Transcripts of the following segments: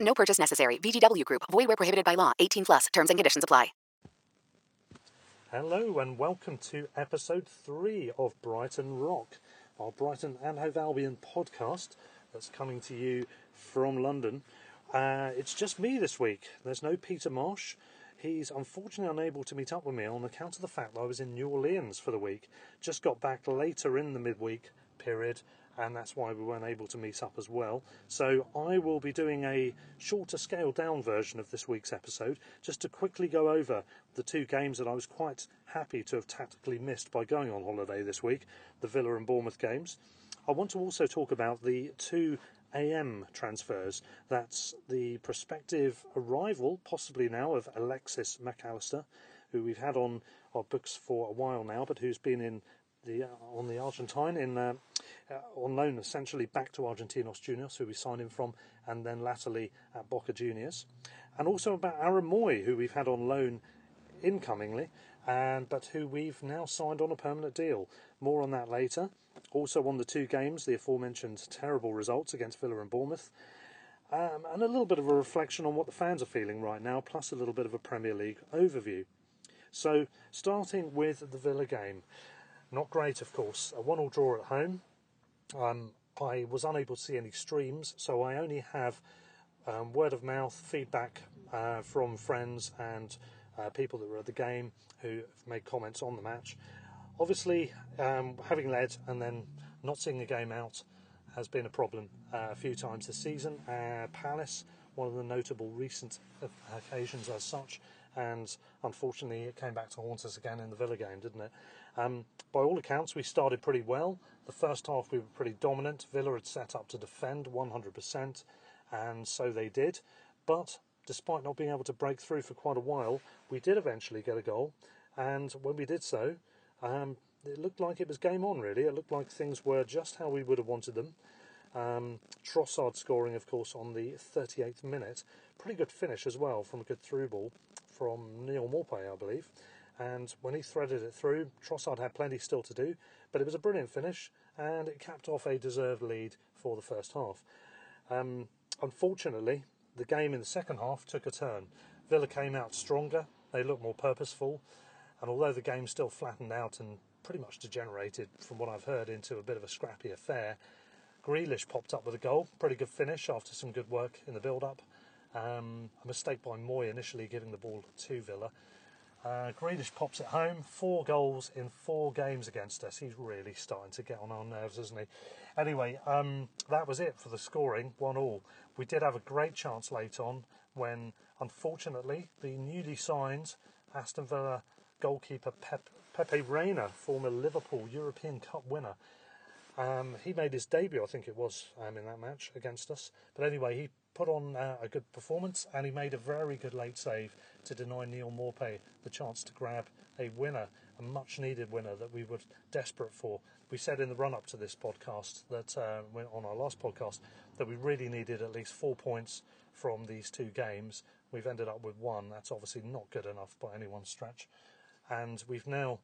No purchase necessary. VGW Group. Void where prohibited by law. 18 plus. Terms and conditions apply. Hello and welcome to episode three of Brighton Rock, our Brighton and Hove Albion podcast that's coming to you from London. Uh, it's just me this week. There's no Peter Marsh. He's unfortunately unable to meet up with me on account of the fact that I was in New Orleans for the week. Just got back later in the midweek period, and that's why we weren't able to meet up as well. So I will be doing a shorter, scale down version of this week's episode, just to quickly go over the two games that I was quite happy to have tactically missed by going on holiday this week the Villa and Bournemouth games. I want to also talk about the two AM transfers. That's the prospective arrival, possibly now, of Alexis Mac Allister, who we've had on our books for a while now, but who's been in the uh, on the Argentine in uh, uh, on loan essentially back to Argentinos Juniors, who we signed him from, and then latterly at Boca Juniors, and also about Aaron Mooy, who we've had on loan incomingly, and but who we've now signed on a permanent deal. More on that later. Also on the two games, the aforementioned terrible results against Villa and Bournemouth. Um, and a little bit of a reflection on what the fans are feeling right now, plus a little bit of a Premier League overview. So, starting with the Villa game. Not great, of course. A one all draw at home. Um, I was unable to see any streams, so I only have um, word of mouth feedback uh, from friends and uh, people that were at the game who have made comments on the match. Obviously, um, having led and then not seeing the game out has been a problem uh, a few times this season. Uh, Palace, one of the notable recent occasions as such, and unfortunately it came back to haunt us again in the Villa game, didn't it? Um, by all accounts, we started pretty well. The first half we were pretty dominant. Villa had set up to defend 100%, and so they did. But despite not being able to break through for quite a while, we did eventually get a goal. And when we did so, um, it looked like it was game on, really. It looked like things were just how we would have wanted them. Um, Trossard scoring, of course, on the 38th minute. Pretty good finish as well from a good through ball from Neal Maupay, I believe. And when he threaded it through, Trossard had plenty still to do, but it was a brilliant finish and it capped off a deserved lead for the first half. Um, unfortunately, the game in the second half took a turn. Villa came out stronger, they looked more purposeful, and although the game still flattened out and pretty much degenerated, from what I've heard, into a bit of a scrappy affair, Grealish popped up with a goal. Pretty good finish after some good work in the build up. Um, a mistake by Mooy initially giving the ball to Villa. Uh, Grealish pops it home. Four goals in four games against us. He's really starting to get on our nerves, isn't he? Anyway, um, that was it for the scoring. One all. We did have a great chance late on when, unfortunately, the newly signed Aston Villa goalkeeper Pep, Pepe Reina, former Liverpool European Cup winner, um, he made his debut, I think it was, um, in that match against us. But anyway, he put on uh, a good performance and he made a very good late save to deny Neal Maupay the chance to grab a winner, a much needed winner that we were desperate for. We said in the run up to this podcast that uh, on our last podcast that we really needed at least four points from these two games. We've ended up with one. That's obviously not good enough by any one stretch. And we've now,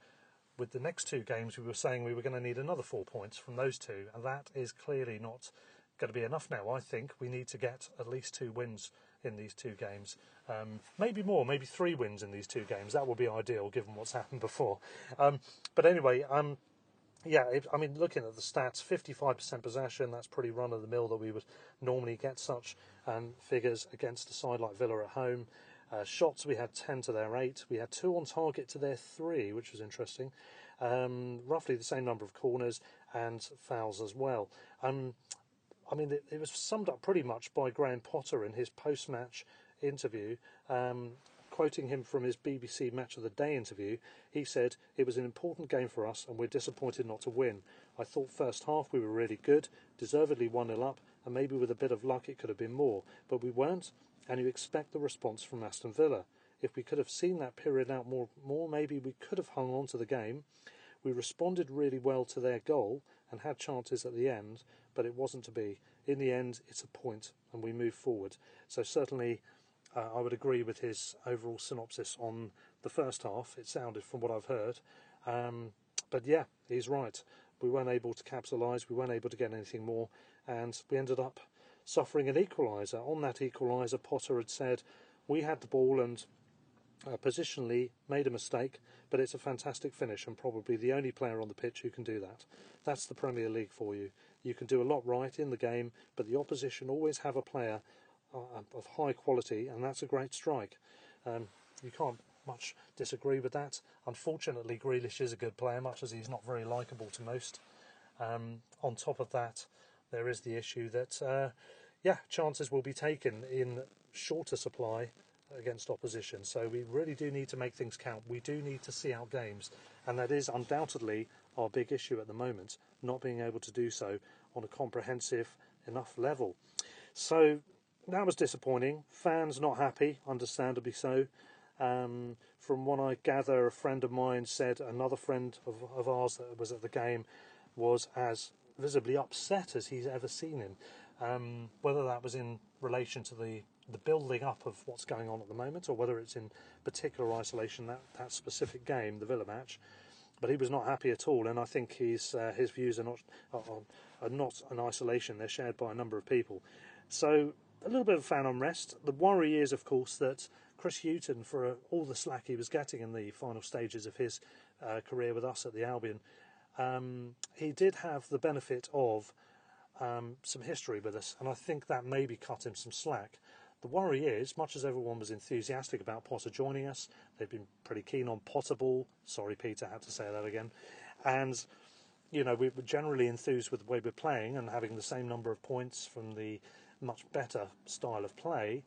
with the next two games, we were saying we were going to need another four points from those two, and that is clearly not going to be enough now. I think we need to get at least two wins in these two games. Um, maybe more, maybe three wins in these two games. That would be ideal given what's happened before. Um, but anyway, um, yeah, it, I mean, looking at the stats, 55% possession, that's pretty run of the mill that we would normally get such figures against a side like Villa at home. Uh, shots, we had 10 to their 8. We had 2 on target to their 3, which was interesting. Um, roughly the same number of corners and fouls as well. Um, I mean, it, it, was summed up pretty much by Graham Potter in his post match interview. Um, quoting him from his BBC Match of the Day interview, he said, It was an important game for us and we're disappointed not to win. I thought first half we were really good, deservedly 1 0 up, and maybe with a bit of luck it could have been more, but we weren't, and you expect the response from Aston Villa. If we could have seen that period out more, more maybe we could have hung on to the game. We responded really well to their goal and had chances at the end, but it wasn't to be. In the end, it's a point, and we move forward. So certainly, uh, I would agree with his overall synopsis on the first half. It sounded from what I've heard, um, but yeah, he's right. We weren't able to capitalise. We weren't able to get anything more, and we ended up suffering an equaliser. On that equaliser, Potter had said, "We had the ball and." Uh, positionally made a mistake, but it's a fantastic finish and probably the only player on the pitch who can do that. That's the Premier League for you. You can do a lot right in the game, but the opposition always have a player of high quality, and that's a great strike. Um, you can't much disagree with that. Unfortunately, Grealish is a good player, much as he's not very likable to most. Um, on top of that, there is the issue that, uh, yeah, chances will be taken in shorter supply against opposition. So we really do need to make things count. We do need to see out games, and that is undoubtedly our big issue at the moment, not being able to do so on a comprehensive enough level. So that was disappointing. Fans not happy, understandably so. Um, from what I gather, a friend of mine said another friend of, of ours that was at the game was as visibly upset as he's ever seen him. Um, whether that was in relation to the, the building up of what's going on at the moment, or whether it's in particular isolation that, that specific game, the Villa match, but he was not happy at all. And I think his uh, his views are not are, are not an isolation; they're shared by a number of people. So a little bit of fan unrest. The worry is, of course, that Chris Hughton, for uh, all the slack he was getting in the final stages of his uh, career with us at the Albion, um, he did have the benefit of um, some history with us, and I think that maybe cut him some slack. The worry is, much as everyone was enthusiastic about Potter joining us, they've been pretty keen on Potterball. Sorry, Peter, I had to say that again. And, you know, we're generally enthused with the way we're playing and having the same number of points from the much better style of play.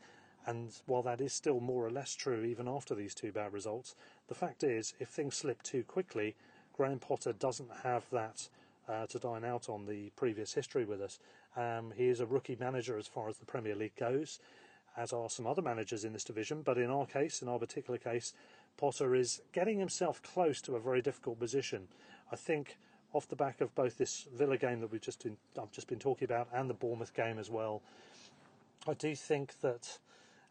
And while that is still more or less true even after these two bad results, the fact is, if things slip too quickly, Graham Potter doesn't have that uh, to dine out on the previous history with us. Um, he is a rookie manager as far as the Premier League goes, as are some other managers in this division. But in our case, in our particular case, Potter is getting himself close to a very difficult position. I think off the back of both this Villa game that we've just been, I've just been talking about and the Bournemouth game as well, I do think that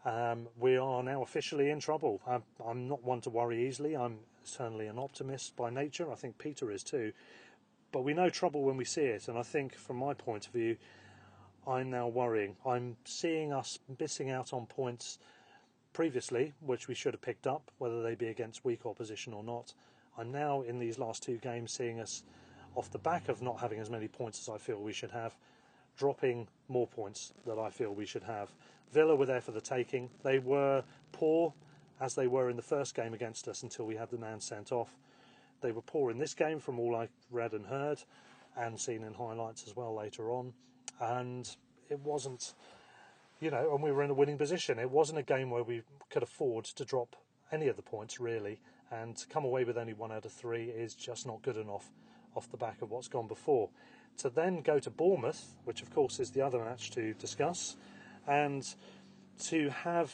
um, we are now officially in trouble. I'm, I'm, not one to worry easily. I'm certainly an optimist by nature. I think Peter is too. But we know trouble when we see it, and I think from my point of view, I'm now worrying. I'm seeing us missing out on points previously, which we should have picked up, whether they be against weak opposition or not. I'm now in these last two games seeing us off the back of not having as many points as I feel we should have, dropping more points that I feel we should have. Villa were there for the taking. They were poor as they were in the first game against us until we had the man sent off. They were poor in this game from all I read and heard and seen in highlights as well later on. And it wasn't, you know, and we were in a winning position. It wasn't a game where we could afford to drop any of the points really. And to come away with only one out of three is just not good enough off the back of what's gone before. To then go to Bournemouth, which of course is the other match to discuss, and to have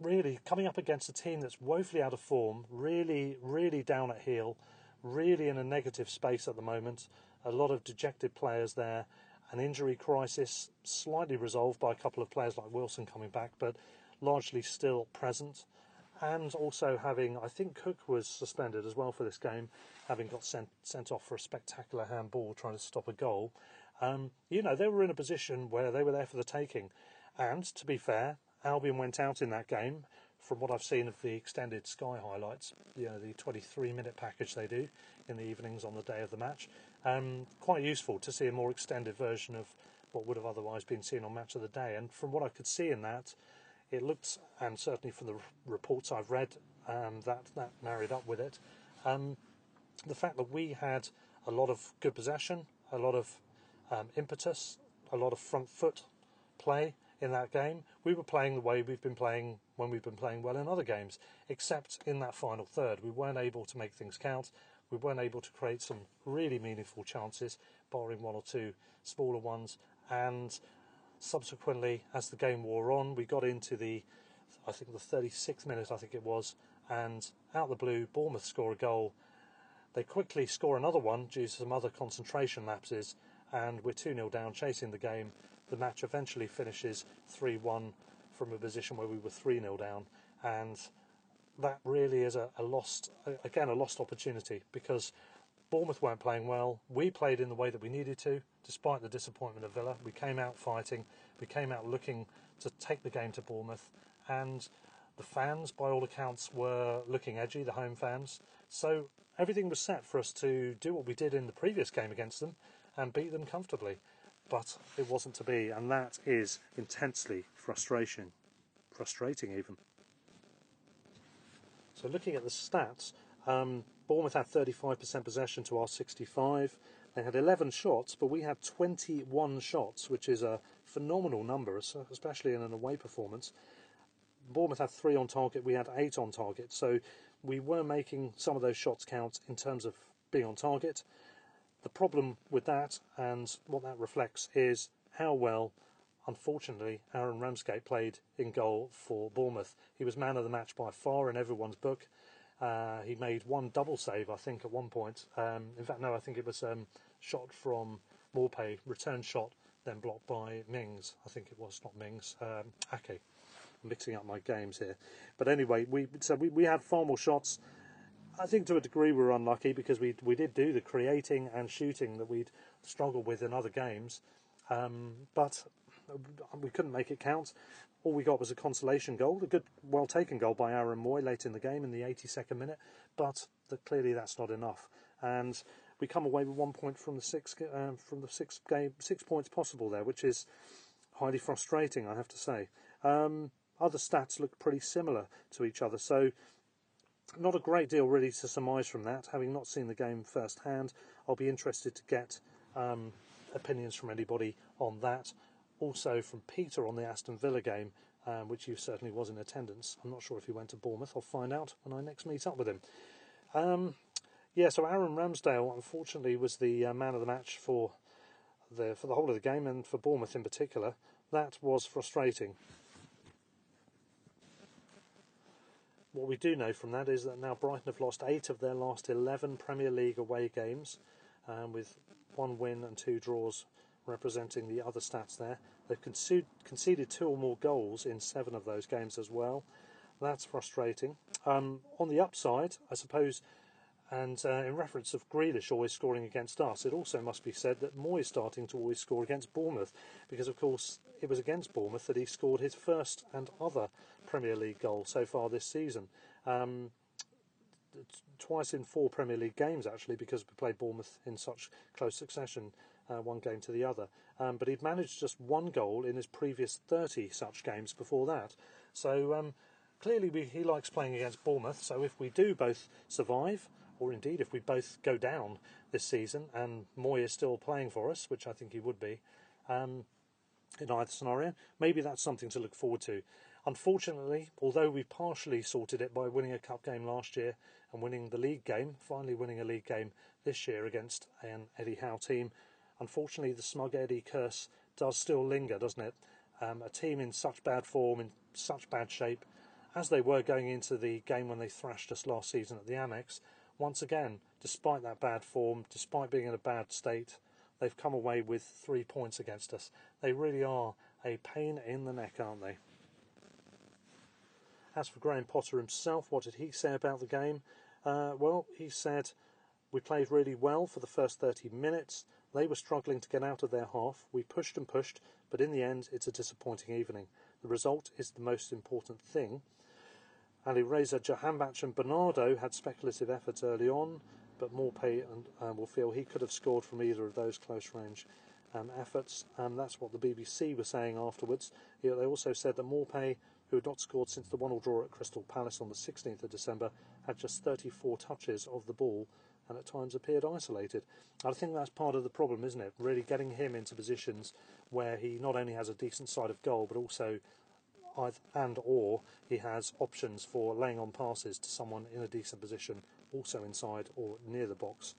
really coming up against a team that's woefully out of form, really, really down at heel, really in a negative space at the moment, a lot of dejected players there, an injury crisis slightly resolved by a couple of players like Wilson coming back, but largely still present. And also having, I think Cook was suspended as well for this game, having got sent sent off for a spectacular handball trying to stop a goal. Um, you know, they were in a position where they were there for the taking. And to be fair, Albion went out in that game. From what I've seen of the extended Sky highlights, you know, the 23 minute package they do in the evenings on the day of the match, um, quite useful to see a more extended version of what would have otherwise been seen on Match of the Day. And from what I could see in that, it looked, and certainly from the reports I've read, um, that that married up with it. Um, the fact that we had a lot of good possession, a lot of um, impetus, a lot of front foot play in that game. We were playing the way we've been playing when we've been playing well in other games, except in that final third. We weren't able to make things count. We weren't able to create some really meaningful chances, barring one or two smaller ones. And subsequently, as the game wore on, we got into the, I think the 36th minute, I think it was, and out the blue, Bournemouth score a goal. They quickly score another one due to some other concentration lapses, and we're 2 0 down, chasing the game. The match eventually finishes 3 1 from a position where we were 3 0 down, and that really is a, a lost, again, a lost opportunity because Bournemouth weren't playing well. We played in the way that we needed to, despite the disappointment of Villa. We came out fighting, we came out looking to take the game to Bournemouth, and the fans, by all accounts, were looking edgy, the home fans. So everything was set for us to do what we did in the previous game against them and beat them comfortably. But it wasn't to be, and that is intensely frustration, frustrating even. So looking at the stats, um, Bournemouth had 35% possession to our 65. They had 11 shots, but we had 21 shots, which is a phenomenal number, especially in an away performance. Bournemouth had three on target, we had eight on target, so we were making some of those shots count in terms of being on target. The problem with that, and what that reflects, is how well, unfortunately, Aaron Ramsdale played in goal for Bournemouth. He was man of the match by far in everyone's book. Uh, he made one double save, I think, at one point. Um, in fact, no, I think it was um, shot from Maupay, return shot, then blocked by Mings. I think it was not Mings, um, Ake. I'm mixing up my games here. But anyway, we so we, we had far more shots. I think to a degree we were unlucky because we we did do the creating and shooting that we'd struggled with in other games, um, but we couldn't make it count. All we got was a consolation goal, a good, well taken goal by Aaron Mooy late in the game in the 82nd minute, but the, clearly that's not enough. And we come away with one point from the six uh, from the six game six points possible there, which is highly frustrating, I have to say. Um, other stats look pretty similar to each other, so not a great deal really to surmise from that. Having not seen the game firsthand, I'll be interested to get um, opinions from anybody on that. Also from Peter on the Aston Villa game, um, which you certainly was in attendance. I'm not sure if he went to Bournemouth. I'll find out when I next meet up with him. Um, yeah, so Aaron Ramsdale, unfortunately, was the uh, man of the match for the for the whole of the game and for Bournemouth in particular. That was frustrating. What we do know from that is that now Brighton have lost eight of their last 11 Premier League away games, um, with one win and two draws representing the other stats there. They've conceded, two or more goals in seven of those games as well. That's frustrating. Um, on the upside, I suppose, and uh, in reference of Grealish always scoring against us, it also must be said that Mooy is starting to always score against Bournemouth, because of course it was against Bournemouth that he scored his first and other Premier League goal so far this season. Um, twice in four Premier League games, actually, because we played Bournemouth in such close succession, uh, one game to the other. Um, but he'd managed just one goal in his previous 30 such games before that. So um, clearly we, he likes playing against Bournemouth. So if we do both survive, or indeed if we both go down this season and Mooy is still playing for us, which I think he would be, um, in either scenario, maybe that's something to look forward to. Unfortunately, although we partially sorted it by winning a cup game last year and winning the league game, finally winning a league game this year against an Eddie Howe team, unfortunately the smug Eddie curse does still linger, doesn't it? Um, a team in such bad form, in such bad shape, as they were going into the game when they thrashed us last season at the Amex, once again, despite that bad form, despite being in a bad state, they've come away with three points against us. They really are a pain in the neck, aren't they? As for Graham Potter himself, what did he say about the game? Uh, well, he said, We played really well for the first 30 minutes. They were struggling to get out of their half. We pushed and pushed, but in the end, it's a disappointing evening. The result is the most important thing. Ali Reza Jahanbakhsh and Bernardo had speculative efforts early on, but Maupay and uh, will feel he could have scored from either of those close range um, efforts, and that's what the BBC were saying afterwards. they also said that Maupay, who had not scored since the one-all draw at Crystal Palace on the 16th of December, had just 34 touches of the ball and at times appeared isolated. I think that's part of the problem, isn't it? Really getting him into positions where he not only has a decent side of goal, but also and or he has options for laying on passes to someone in a decent position, also inside or near the box.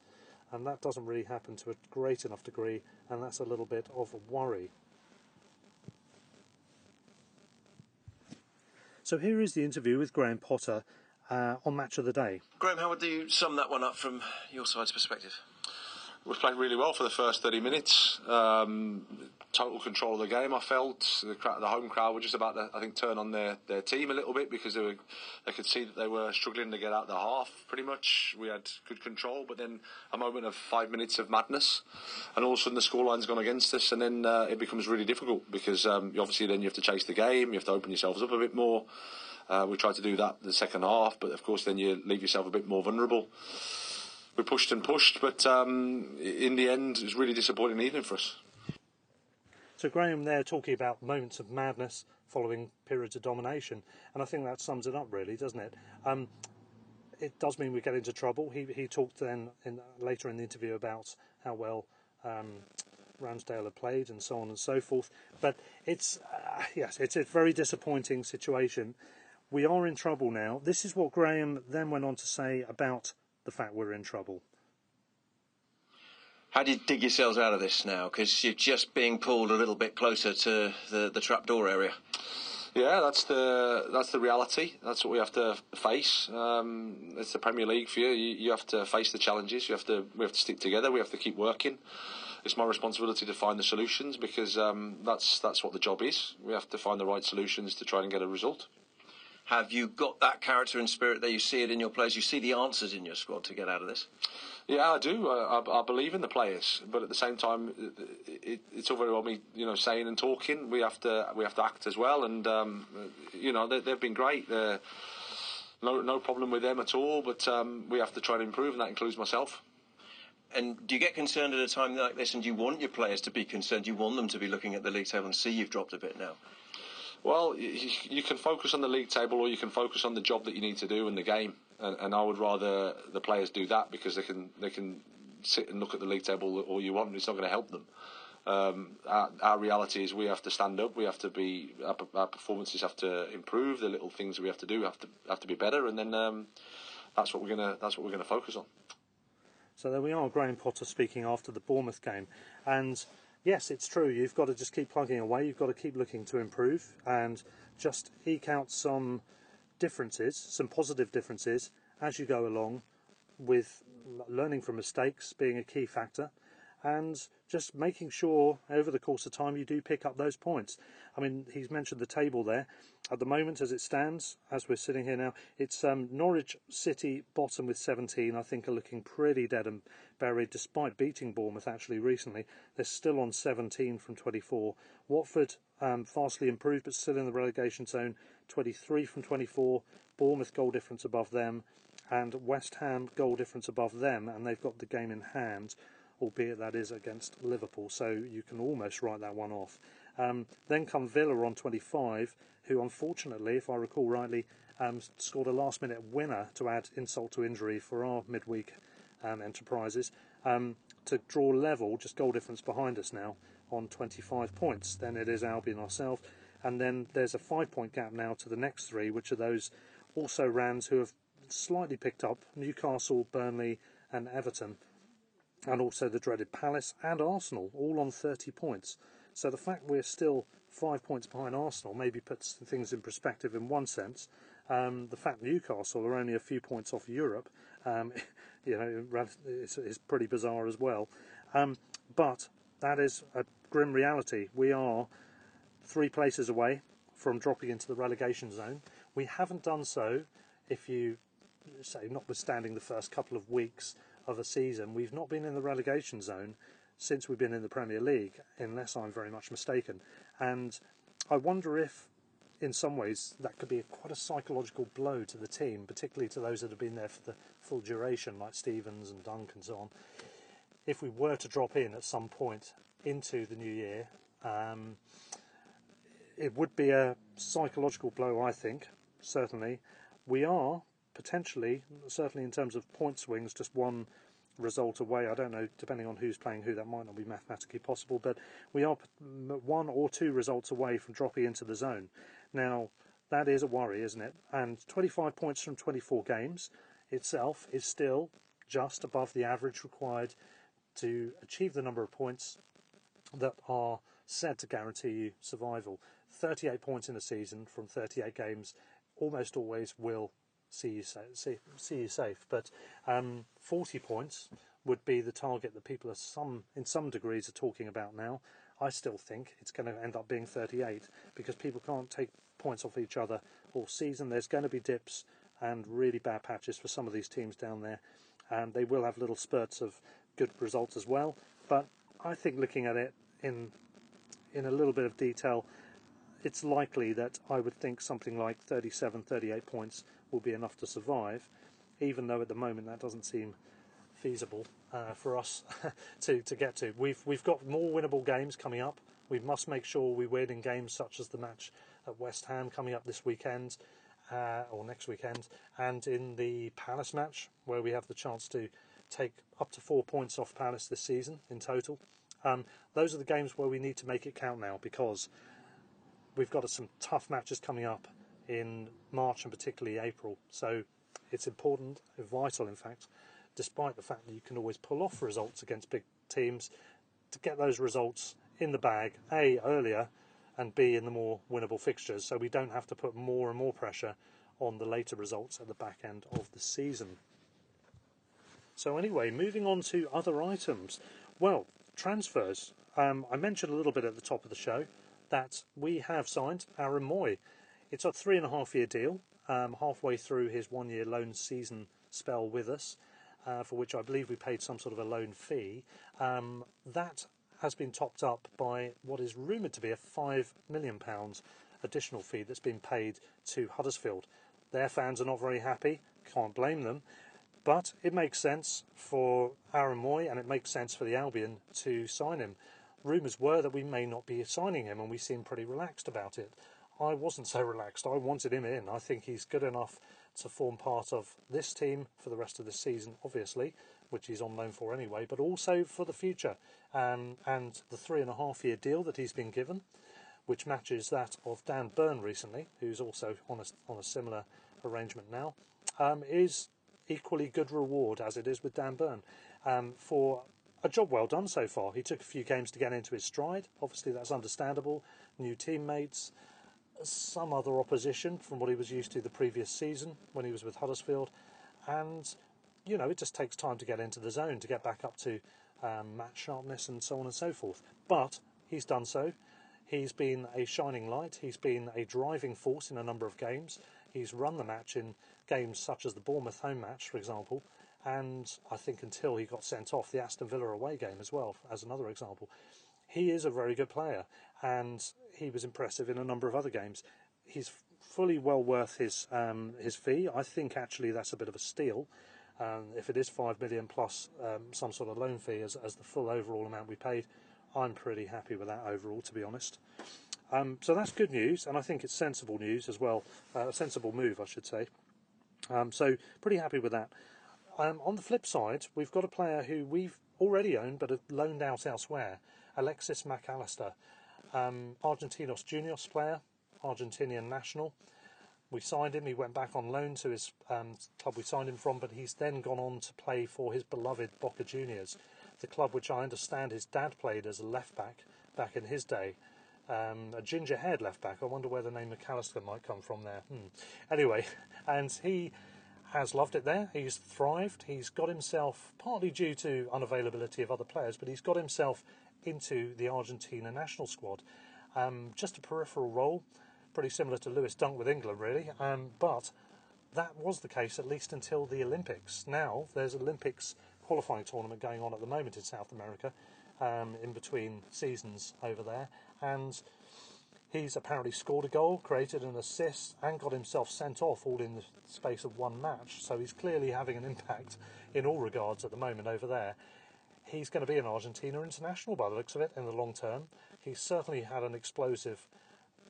And that doesn't really happen to a great enough degree, and that's a little bit of a worry. So here is the interview with Graham Potter uh, on Match of the Day. Graham, how would you sum that one up from your side's perspective? We played really well for the first 30 minutes. Um, total control of the game. I felt the, the home crowd were just about to, I think, turn on their, their team a little bit because they were, they could see that they were struggling to get out the half. Pretty much, we had good control, but then a moment of five minutes of madness, and all of a sudden the scoreline's gone against us, and then uh, it becomes really difficult because um, obviously then you have to chase the game, you have to open yourselves up a bit more. Uh, we tried to do that in the second half, but of course then you leave yourself a bit more vulnerable we pushed and pushed, but um, in the end, it was really disappointing evening for us. So Graham there talking about moments of madness following periods of domination, and I think that sums it up really, doesn't it? Um, it does mean we get into trouble. He he talked then in, later in the interview about how well um, Ramsdale played and so on and so forth. But it's uh, yes, it's a very disappointing situation. We are in trouble now. This is what Graham then went on to say about the fact we're in trouble. How do you dig yourselves out of this now? Because you're just being pulled a little bit closer to the, the trapdoor area. Yeah, that's the that's the reality. That's what we have to face. Um, it's the Premier League for you. you. You have to face the challenges. You have to we have to stick together. We have to keep working. It's my responsibility to find the solutions because um, that's that's what the job is. We have to find the right solutions to try and get a result. Have you got that character and spirit there? You see it in your players. You see the answers in your squad to get out of this. Yeah, I do. I, I, believe in the players, but at the same time, it, it, it's all very well me, you know, saying and talking. We have to we have to act as well, and um, you know they, have been great. They're, no no problem with them at all, but um, we have to try and improve, and that includes myself. And do you get concerned at a time like this, and do you want your players to be concerned? Do you want them to be looking at the league table and see you've dropped a bit now? Well, you, can focus on the league table, or you can focus on the job that you need to do in the game. And, and I would rather the players do that because they can they can sit and look at the league table all you want. It's not going to help them. Um, our, our, reality is we have to stand up. We have to be our, our, performances have to improve. The little things we have to do have to have to be better, and then um, that's what we're gonna that's what we're gonna focus on. So there we are, Graham Potter speaking after the Bournemouth game, and yes, it's true. You've got to just keep plugging away. You've got to keep looking to improve and just eke out some differences, some positive differences as you go along, with learning from mistakes being a key factor, and just making sure over the course of time you do pick up those points. I mean, he's mentioned the table there. At the moment, as it stands, as we're sitting here now, it's um, Norwich City bottom with 17. I think are looking pretty dead and buried, despite beating Bournemouth actually recently. They're still on 17 from 24. Watford um, vastly improved, but still in the relegation zone. 23 from 24. Bournemouth goal difference above them, and West Ham goal difference above them, and they've got the game in hand albeit that is against Liverpool, so you can almost write that one off. Um, then come Villa on 25, who unfortunately, if I recall rightly, um, scored a last minute winner to add insult to injury for our midweek um, enterprises um, to draw level, just goal difference behind us now on 25 points. Then it is Albion ourselves, and then there's a five point gap now to the next three, which are those also Rans who have slightly picked up Newcastle, Burnley, and Everton and also the dreaded Palace and Arsenal, all on 30 points. So the fact we're still five points behind Arsenal maybe puts things in perspective in one sense. Um, the fact Newcastle are only a few points off Europe, um, you know, is, is, pretty bizarre as well. Um, But that is a grim reality. We are three places away from dropping into the relegation zone. We haven't done so, if you say, notwithstanding the first couple of weeks of a season, we've not been in the relegation zone since we've been in the Premier League, unless I'm very much mistaken. And I wonder if, in some ways, that could be quite a psychological blow to the team, particularly to those that have been there for the full duration, like Stevens and Dunk and so on. If we were to drop in at some point into the new year, um, it would be a psychological blow, I think, certainly. We are potentially, certainly in terms of point swings, just one result away. I don't know, depending on who's playing who, that might not be mathematically possible, but we are one or two results away from dropping into the zone. Now, that is a worry, isn't it? And 25 points from 24 games itself is still just above the average required to achieve the number of points that are said to guarantee you survival. 38 points in a season from 38 games almost always will see you safe. See, see you safe. But um, 40 points would be the target that people are some in some degrees are talking about now. I still think it's going to end up being 38 because people can't take points off each other all season. There's going to be dips and really bad patches for some of these teams down there, and they will have little spurts of good results as well. But I think looking at it in in a little bit of detail, it's likely that I would think something like 37, 38 points will be enough to survive, even though at the moment that doesn't seem feasible uh, for us to, to get to. We've, we've got more winnable games coming up. We must make sure we win in games such as the match at West Ham coming up this weekend uh, or next weekend, and in the Palace match where we have the chance to take up to four points off Palace this season in total. Um, those are the games where we need to make it count now because we've got some tough matches coming up in March and particularly April. So it's important, vital in fact, despite the fact that you can always pull off results against big teams, to get those results in the bag, A, earlier, and B, in the more winnable fixtures, so we don't have to put more and more pressure on the later results at the back end of the season. So, anyway, moving on to other items. Well, transfers. Um, I mentioned a little bit at the top of the show that we have signed Aaron Mooy. It's a three and a half year deal, um, halfway through his one year loan season spell with us, uh, for which I believe we paid some sort of a loan fee. Um, that has been topped up by what is rumoured to be a £5 million additional fee that's been paid to Huddersfield. Their fans are not very happy, can't blame them, but it makes sense for Aaron Mooy and it makes sense for the Albion to sign him rumours were that we may not be signing him, and we seemed pretty relaxed about it. I wasn't so relaxed. I wanted him in. I think he's good enough to form part of this team for the rest of the season, obviously, which he's on loan for anyway, but also for the future. Um, and the three and a half year deal that he's been given, which matches that of Dan Burn recently, who's also on a, on a similar arrangement now, um, is equally good reward as it is with Dan Burn um, for a job well done so far. He took a few games to get into his stride. Obviously, that's understandable. New teammates, some other opposition from what he was used to the previous season when he was with Huddersfield, and you know it just takes time to get into the zone to get back up to um, match sharpness and so on and so forth. But he's done so. He's been a shining light. He's been a driving force in a number of games. He's run the match in games such as the Bournemouth home match, for example, and I think until he got sent off the Aston Villa away game as well, as another example. He is a very good player, and he was impressive in a number of other games. He's fully well worth his um, his fee. I think actually that's a bit of a steal. Um, if it is five million plus um, some sort of loan fee as, as the full overall amount we paid, I'm pretty happy with that overall, to be honest. Um, so that's good news, and I think it's sensible news as well, uh, a sensible move, I should say. Um, so pretty happy with that. Um, on the flip side, we've got a player who we've already owned but have loaned out elsewhere, Alexis Mac Allister, um, Argentinos Juniors player, Argentinian national. We signed him. He went back on loan to his um, club we signed him from, but he's then gone on to play for his beloved Boca Juniors, the club which I understand his dad played as a left back back in his day. Um, a ginger haired left back. I wonder where the name McAllister might come from there. Hmm. Anyway, and he has loved it there. He's thrived. He's got himself, partly due to unavailability of other players, but he's got himself into the Argentina national squad. Um, just a peripheral role, pretty similar to Lewis Dunk with England, really. Um, but that was the case at least until the Olympics. Now there's Olympics qualifying tournament going on at the moment in South America, um, in between seasons over there, and he's apparently scored a goal, created an assist, and got himself sent off all in the space of one match. So he's clearly having an impact in all regards at the moment over there. He's going to be an Argentina international by the looks of it in the long term. He's certainly had an explosive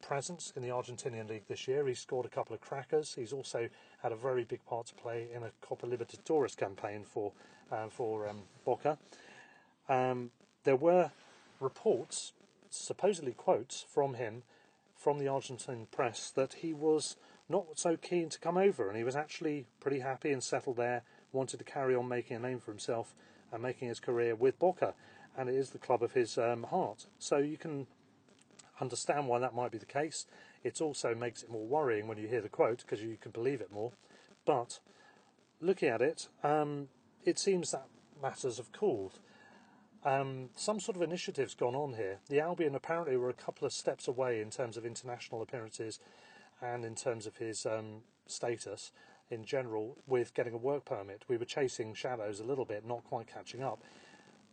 presence in the Argentinian league this year. He's scored a couple of crackers. He's also had a very big part to play in a Copa Libertadores campaign for uh, for um, Boca. Um, there were reports, supposedly quotes from him, from the Argentine press that he was not so keen to come over, and he was actually pretty happy and settled there. Wanted to carry on making a name for himself and making his career with Boca, and it is the club of his um, heart. So you can understand why that might be the case. It also makes it more worrying when you hear the quote because you can believe it more. But looking at it, um, it seems that matters have cooled. Um, some sort of initiative's gone on here. The Albion apparently were a couple of steps away in terms of international appearances and in terms of his um, status in general with getting a work permit. We were chasing shadows a little bit, not quite catching up.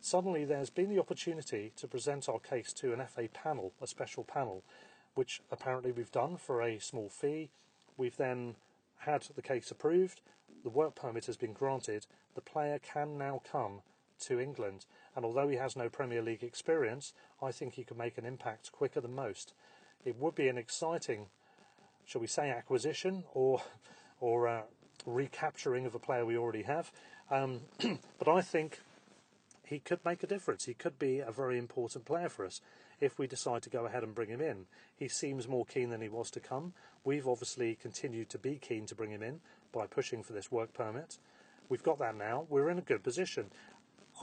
Suddenly, there's been the opportunity to present our case to an FA panel, a special panel, which apparently we've done for a small fee. We've then had the case approved, the work permit has been granted, the player can now come to England. And although he has no Premier League experience, I think he could make an impact quicker than most. It would be an exciting, shall we say, acquisition or or uh, recapturing of a player we already have. Um, but I think he could make a difference. He could be a very important player for us if we decide to go ahead and bring him in. He seems more keen than he was to come. We've obviously continued to be keen to bring him in by pushing for this work permit. We've got that now. We're in a good position.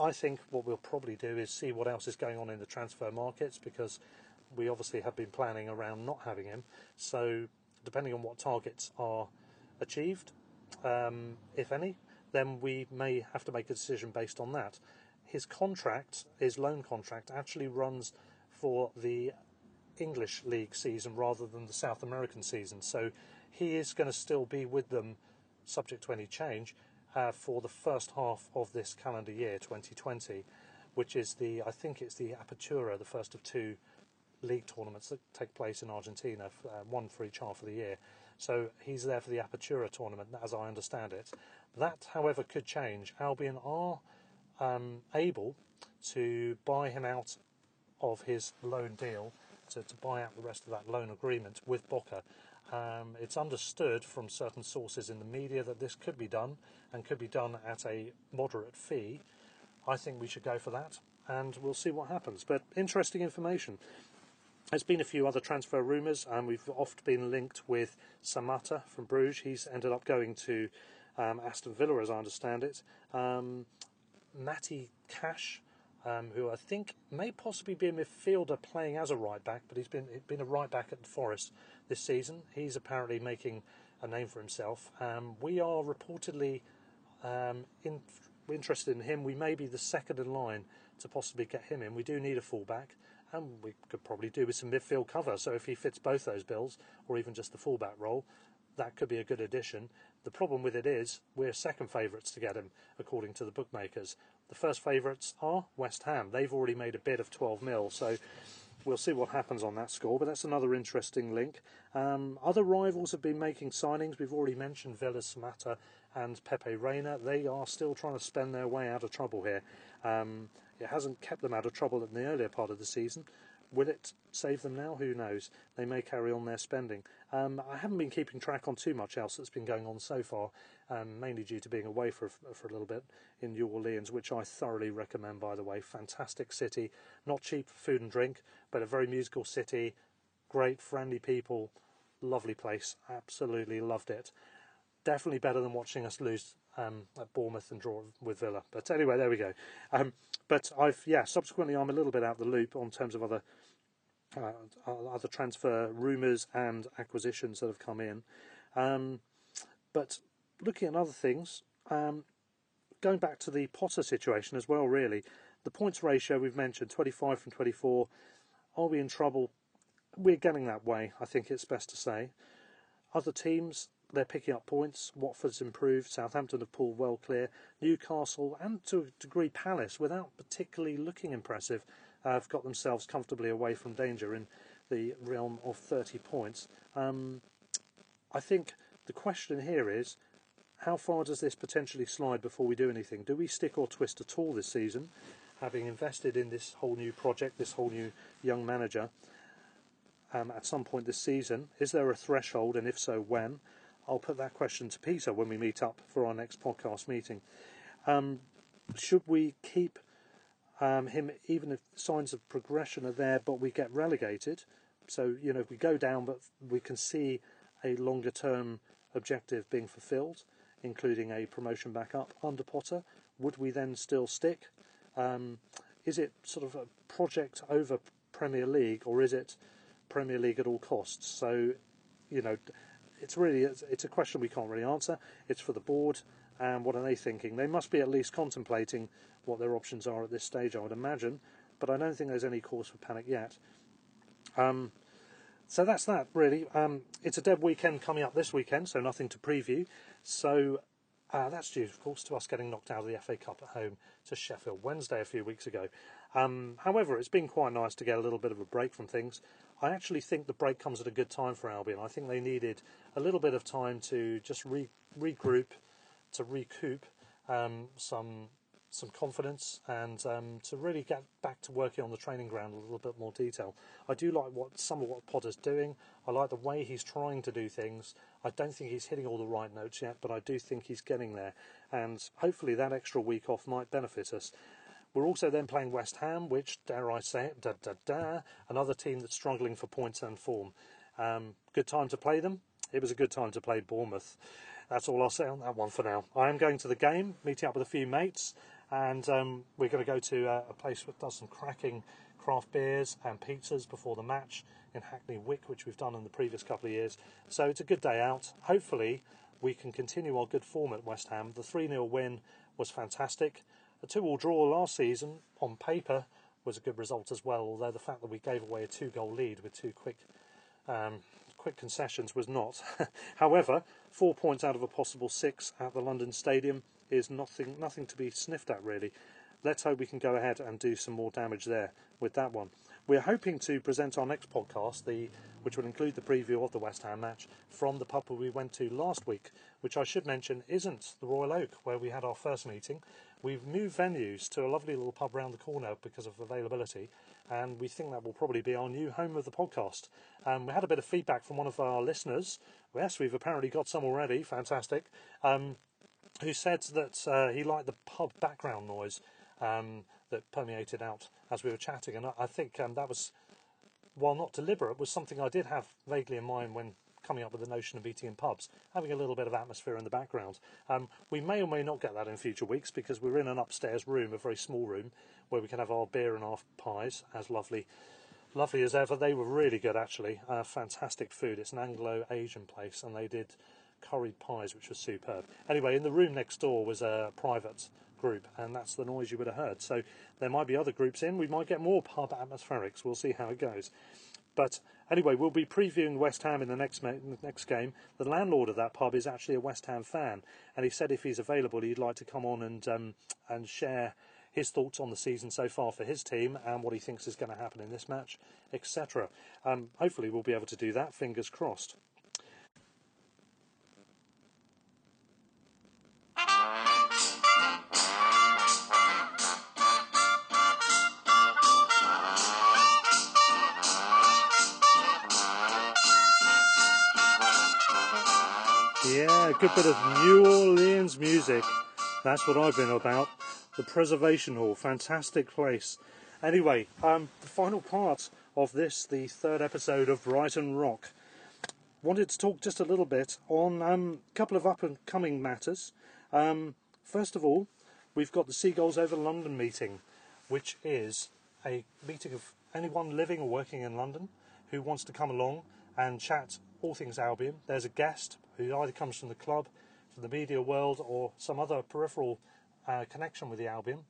I think what we'll probably do is see what else is going on in the transfer markets because we obviously have been planning around not having him. So, depending on what targets are achieved, um, if any, then we may have to make a decision based on that his contract, his loan contract, actually runs for the English League season rather than the South American season. So he is going to still be with them, subject to any change, uh, for the first half of this calendar year, 2020, which is the, I think it's the Apertura, the first of two league tournaments that take place in Argentina, uh, one for each half of the year. So he's there for the Apertura tournament, as I understand it. That, however, could change. Albion are um, able to buy him out of his loan deal, to, to buy out the rest of that loan agreement with Boca. Um, it's understood from certain sources in the media that this could be done and could be done at a moderate fee. I think we should go for that and we'll see what happens. But interesting information. There's been a few other transfer rumours, and we've oft been linked with Samatta from Bruges. He's ended up going to um, Aston Villa, as I understand it. Um, Matty Cash, um, who I think may possibly be a midfielder playing as a right back, but he's been been a right back at the Forest this season. He's apparently making a name for himself. Um, we are reportedly um, in, interested in him. We may be the second in line to possibly get him in. We do need a fullback, and we could probably do with some midfield cover. So if he fits both those bills, or even just the fullback role, that could be a good addition. The problem with it is we're second favourites to get him, according to the bookmakers. The first favourites are West Ham. They've already made a bid of 12 mil, so we'll see what happens on that score. But that's another interesting link. Um, other rivals have been making signings. We've already mentioned Villa Samatta and Pepe Reina. They are still trying to spend their way out of trouble here. Um, it hasn't kept them out of trouble in the earlier part of the season. Will it save them now? Who knows? They may carry on their spending. Um, I haven't been keeping track on too much else that's been going on so far, um, mainly due to being away for for a little bit in New Orleans, which I thoroughly recommend. By the way, fantastic city, not cheap for food and drink, but a very musical city, great friendly people, lovely place. Absolutely loved it. Definitely better than watching us lose um, at Bournemouth and draw with Villa. But anyway, there we go. Um, but I've yeah. Subsequently, I'm a little bit out the loop on terms of other other transfer rumours and acquisitions that have come in. Um, but looking at other things, um, going back to the Potter situation as well, really, the points ratio we've mentioned 25 from 24. Are we in trouble? We're getting that way, I think it's best to say. Other teams, they're picking up points. Watford's improved. Southampton have pulled well clear. Newcastle and to a degree Palace, without particularly looking impressive, uh, have got themselves comfortably away from danger in the realm of 30 points. Um, I think the question here is how far does this potentially slide before we do anything? Do we stick or twist at all this season, having invested in this whole new project, this whole new young manager? Um, at some point this season, is there a threshold, and if so, when? I'll put that question to Peter when we meet up for our next podcast meeting. Um, should we keep um, him, even if signs of progression are there, but we get relegated? So, you know, if we go down, but we can see a longer term objective being fulfilled, including a promotion back up under Potter, would we then still stick? Um, is it sort of a project over Premier League, or is it Premier League at all costs? So, you know, it's really it's, it's a question we can't really answer. It's for the board, and what are they thinking? They must be at least contemplating what their options are at this stage, I would imagine. But I don't think there's any cause for panic yet. Um, so that's that, really. Um, it's a dead weekend coming up this weekend, so nothing to preview. So uh, that's due, of course, to us getting knocked out of the FA Cup at home to Sheffield Wednesday a few weeks ago. Um, however, it's been quite nice to get a little bit of a break from things. I actually think the break comes at a good time for Albion. I think they needed a little bit of time to just re- regroup, to recoup um, some some confidence and um, to really get back to working on the training ground a little bit more detail. I do like what some of what Potter's doing. I like the way he's trying to do things. I don't think he's hitting all the right notes yet, but I do think he's getting there. And hopefully that extra week off might benefit us. We're also then playing West Ham, which, dare I say it, da da da, another team that's struggling for points and form. Um, good time to play them. It was a good time to play Bournemouth. That's all I'll say on that one for now. I am going to the game, meeting up with a few mates and um, we're going to go to a, a, place that does some cracking craft beers and pizzas before the match in Hackney Wick, which we've done in the previous couple of years. So it's a good day out. Hopefully, we can continue our good form at West Ham. The 3 0 win was fantastic. A 2 all draw last season, on paper, was a good result as well, although the fact that we gave away a two goal lead with two quick um, quick concessions was not. However, four points out of a possible six at the London Stadium is nothing nothing to be sniffed at really. Let's hope we can go ahead and do some more damage there with that one. We're hoping to present our next podcast, the which will include the preview of the West Ham match from the pub we went to last week, which I should mention isn't the Royal Oak where we had our first meeting. We've moved venues to a lovely little pub round the corner because of availability, and we think that will probably be our new home of the podcast. Um, we had a bit of feedback from one of our listeners. Yes, we've apparently got some already. Fantastic. Um, who said that uh, he liked the pub background noise um, that permeated out as we were chatting, and I, I think um, that was, while not deliberate, was something I did have vaguely in mind when coming up with the notion of eating in pubs, having a little bit of atmosphere in the background. Um, we may or may not get that in future weeks because we're in an upstairs room, a very small room, where we can have our beer and our pies, as lovely, lovely as ever. They were really good, actually. Uh, fantastic food. It's an Anglo-Asian place, and they did curried pies, which was superb. Anyway, in the room next door was a private group, and that's the noise you would have heard. So there might be other groups in. We might get more pub atmospherics. We'll see how it goes. But anyway, we'll be previewing West Ham in the next ma- next game. The landlord of that pub is actually a West Ham fan, and he said if he's available, he'd like to come on and um, and share his thoughts on the season so far for his team and what he thinks is going to happen in this match, etc. Um, hopefully, we'll be able to do that. Fingers crossed. Yeah, a good bit of New Orleans music. That's what I've been about. The Preservation Hall, fantastic place. Anyway, um, the final part of this, the third episode of Brighton Rock. Wanted to talk just a little bit on um, a couple of up and coming matters. Um, first of all, we've got the Seagulls Over London meeting, which is a meeting of anyone living or working in London who wants to come along and chat all things Albion. There's a guest who either comes from the club, from the media world or some other peripheral uh, connection with the Albion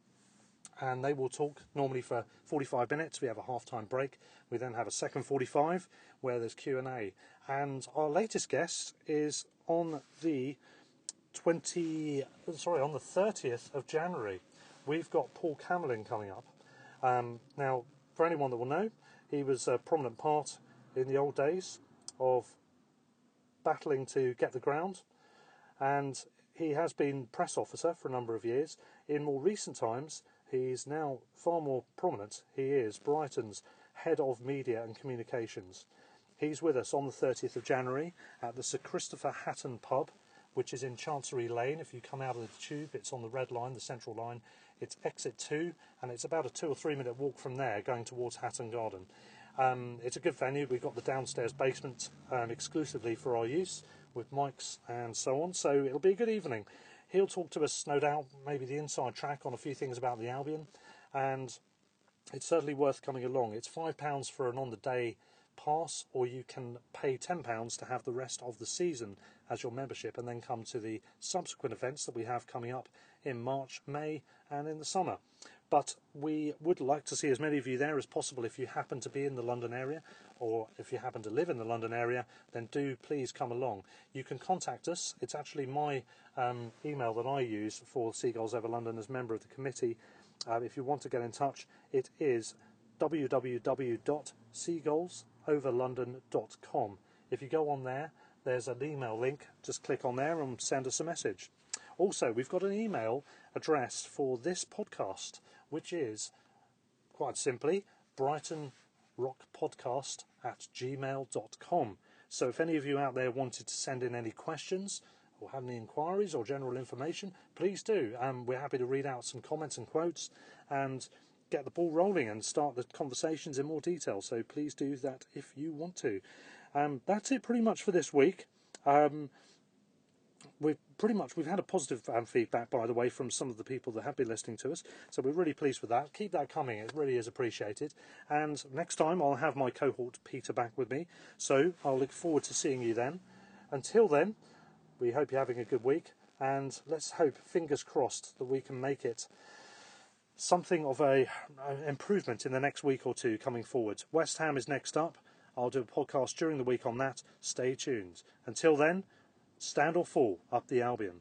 and they will talk normally for 45 minutes. We have a half-time break. We then have a second 45 where there's Q&A. And our latest guest is on the 20, sorry, on the 30th of January. We've got Paul Camillin coming up. Um, now, for anyone that will know, he was a prominent part in the old days of battling to get the ground, and he has been press officer for a number of years. In more recent times, He's now far more prominent. He is Brighton's head of media and communications. He's with us on the 30th of January at the Sir Christopher Hatton pub, which is in Chancery Lane. If you come out of the tube, it's on the red line, the central line. It's exit two, and it's about a two or three minute walk from there going towards Hatton Garden. Um, it's a good venue. We've got the downstairs basement um, exclusively for our use with mics and so on. So it'll be a good evening. He'll talk to us, no doubt, maybe the inside track on a few things about the Albion, and it's certainly worth coming along. It's £5 for an on the day pass, or you can pay £10 to have the rest of the season as your membership and then come to the subsequent events that we have coming up in March, May, and in the summer. But we would like to see as many of you there as possible if you happen to be in the London area or if you happen to live in the London area, then do please come along. You can contact us. It's actually my um, email that I use for Seagulls Over London as member of the committee. Uh, if you want to get in touch, it is www.seagullsoverlondon.com. If you go on there, there's an email link. Just click on there and send us a message. Also, we've got an email address for this podcast, which is quite simply Brighton Rock Podcast at gmail.com. So if any of you out there wanted to send in any questions or have any inquiries or general information, please do. Um, we're happy to read out some comments and quotes and get the ball rolling and start the conversations in more detail. So please do that if you want to. Um, that's it pretty much for this week. Um, pretty much we've had a positive um, feedback by the way from some of the people that have been listening to us. So we're really pleased with that. Keep that coming. It really is appreciated. And next time i'll have my cohort peter back with me. So i'll look forward to seeing you then. Until then we hope you're having a good week. And let's hope fingers crossed that we can make it something of a an improvement in the next week or two coming forward. West ham is next up. I'll do a podcast during the week on that. Stay tuned. Until then Stand or fall up the Albion.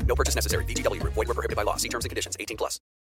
No purchase necessary. VGW, void, were prohibited by law. See terms and conditions 18 plus.